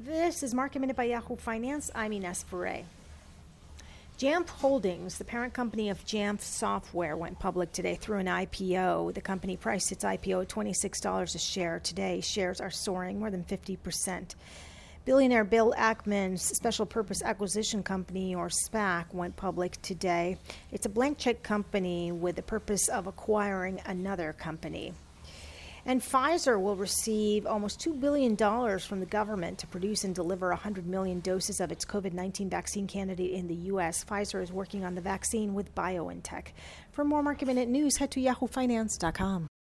This is Market Minute by Yahoo Finance. I'm Ines Ferre. Jamf Holdings, the parent company of Jamf Software, went public today through an IPO. The company priced its IPO at $26 a share. Today, shares are soaring more than 50%. Billionaire Bill Ackman's Special Purpose Acquisition Company, or SPAC, went public today. It's a blank check company with the purpose of acquiring another company. And Pfizer will receive almost $2 billion from the government to produce and deliver 100 million doses of its COVID 19 vaccine candidate in the U.S. Pfizer is working on the vaccine with BioNTech. For more Market Minute news, head to yahoofinance.com.